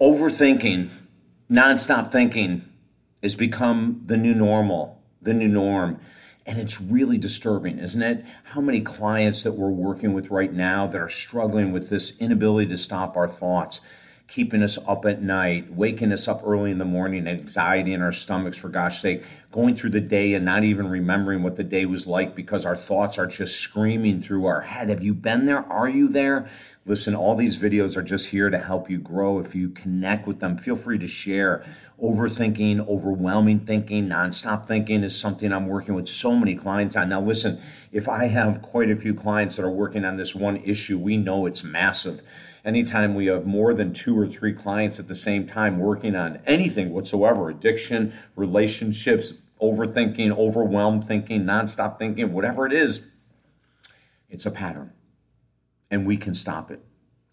Overthinking, nonstop thinking has become the new normal, the new norm. And it's really disturbing, isn't it? How many clients that we're working with right now that are struggling with this inability to stop our thoughts, keeping us up at night, waking us up early in the morning, anxiety in our stomachs, for gosh sake, going through the day and not even remembering what the day was like because our thoughts are just screaming through our head. Have you been there? Are you there? Listen, all these videos are just here to help you grow. If you connect with them, feel free to share. Overthinking, overwhelming thinking, nonstop thinking is something I'm working with so many clients on. Now, listen, if I have quite a few clients that are working on this one issue, we know it's massive anytime we have more than two or three clients at the same time working on anything whatsoever addiction, relationships, overthinking, overwhelmed thinking, nonstop thinking, whatever it is, it's a pattern. And we can stop it.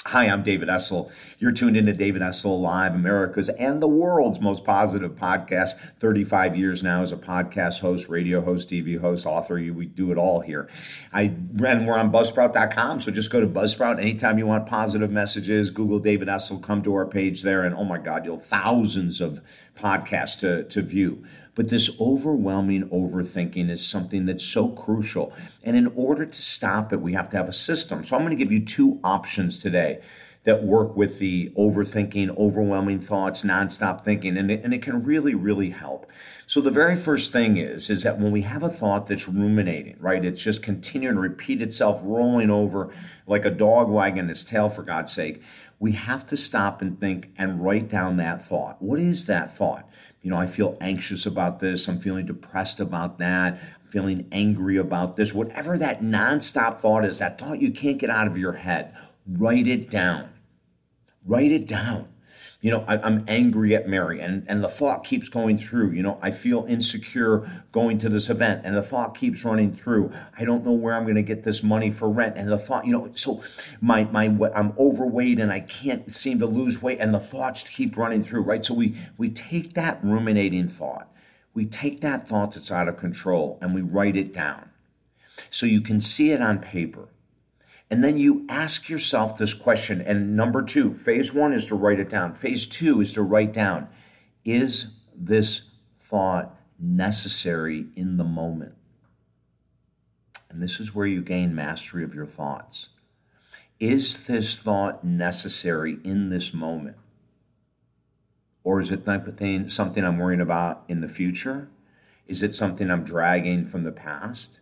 Hi, I'm David Essel. You're tuned into David Essel Live, America's and the world's most positive podcast. 35 years now as a podcast host, radio host, TV host, author. We do it all here. I and we're on Buzzsprout.com, so just go to Buzzsprout anytime you want positive messages. Google David Essel, come to our page there, and oh my God, you'll thousands of podcasts to, to view. But this overwhelming overthinking is something that's so crucial. And in order to stop it, we have to have a system. So I'm going to give you two options today that work with the overthinking, overwhelming thoughts, nonstop thinking, and it, and it can really, really help. So the very first thing is is that when we have a thought that's ruminating, right, it's just continuing to repeat itself, rolling over like a dog wagging its tail, for God's sake. We have to stop and think and write down that thought. What is that thought? you know, I feel anxious about this. I'm feeling depressed about that. I'm feeling angry about this. Whatever that nonstop thought is, that thought you can't get out of your head, write it down. Write it down you know, I, am angry at Mary, and, and the thought keeps going through, you know, I feel insecure going to this event, and the thought keeps running through. I don't know where I'm going to get this money for rent, and the thought, you know, so my my I'm overweight and I can't seem to lose weight, and the thoughts keep running through, right? So we we take that ruminating thought, we take that thought that's out of control, and we write it down, so you can see it on paper. And then you ask yourself this question. And number two, phase one is to write it down. Phase two is to write down is this thought necessary in the moment? And this is where you gain mastery of your thoughts. Is this thought necessary in this moment? Or is it something I'm worrying about in the future? Is it something I'm dragging from the past?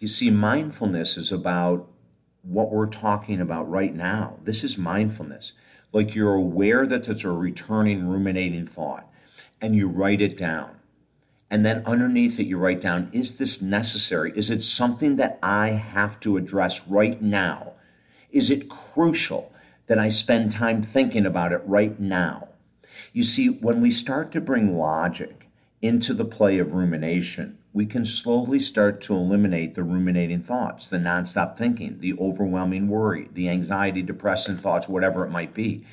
You see, mindfulness is about what we're talking about right now. This is mindfulness. Like you're aware that there's a returning, ruminating thought, and you write it down. And then underneath it, you write down is this necessary? Is it something that I have to address right now? Is it crucial that I spend time thinking about it right now? You see, when we start to bring logic into the play of rumination, we can slowly start to eliminate the ruminating thoughts, the nonstop thinking, the overwhelming worry, the anxiety, depressing thoughts, whatever it might be.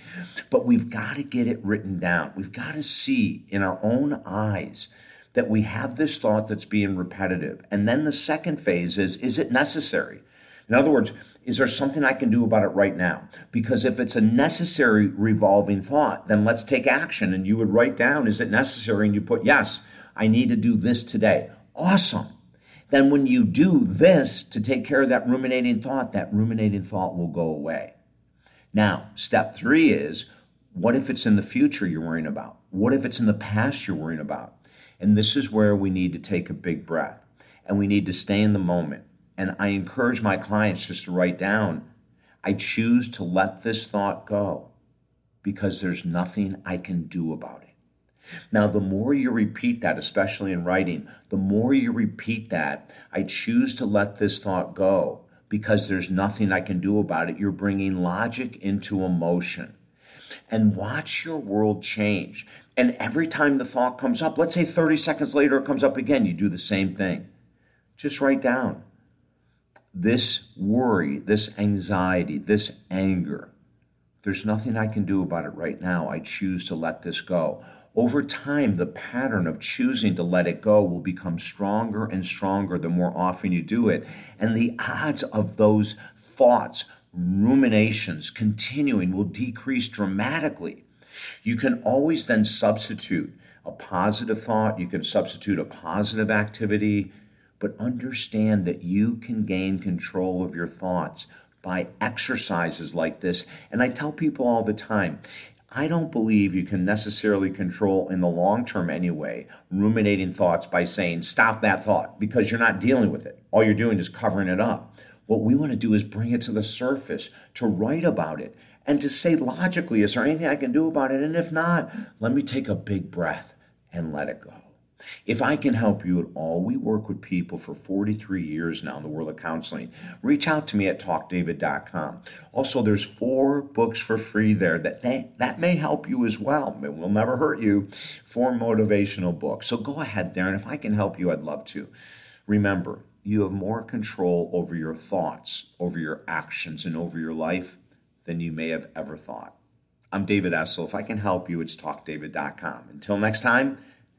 But we've got to get it written down. We've got to see in our own eyes that we have this thought that's being repetitive. And then the second phase is is it necessary? In other words, is there something I can do about it right now? Because if it's a necessary revolving thought, then let's take action. And you would write down, is it necessary? And you put, yes, I need to do this today. Awesome. Then when you do this to take care of that ruminating thought, that ruminating thought will go away. Now, step three is what if it's in the future you're worrying about? What if it's in the past you're worrying about? And this is where we need to take a big breath and we need to stay in the moment. And I encourage my clients just to write down I choose to let this thought go because there's nothing I can do about it. Now, the more you repeat that, especially in writing, the more you repeat that, I choose to let this thought go because there's nothing I can do about it. You're bringing logic into emotion. And watch your world change. And every time the thought comes up, let's say 30 seconds later it comes up again, you do the same thing. Just write down this worry, this anxiety, this anger. There's nothing I can do about it right now. I choose to let this go over time, the pattern of choosing to let it go will become stronger and stronger the more often you do it. And the odds of those thoughts, ruminations continuing will decrease dramatically. You can always then substitute a positive thought, you can substitute a positive activity, but understand that you can gain control of your thoughts by exercises like this. And I tell people all the time, I don't believe you can necessarily control in the long term anyway ruminating thoughts by saying, stop that thought, because you're not dealing with it. All you're doing is covering it up. What we want to do is bring it to the surface, to write about it, and to say logically, is there anything I can do about it? And if not, let me take a big breath and let it go. If I can help you at all, we work with people for 43 years now in the world of counseling. Reach out to me at talkdavid.com. Also, there's four books for free there that may, that may help you as well. It will never hurt you. Four motivational books. So go ahead there, and if I can help you, I'd love to. Remember, you have more control over your thoughts, over your actions, and over your life than you may have ever thought. I'm David Essel. If I can help you, it's talkdavid.com. Until next time,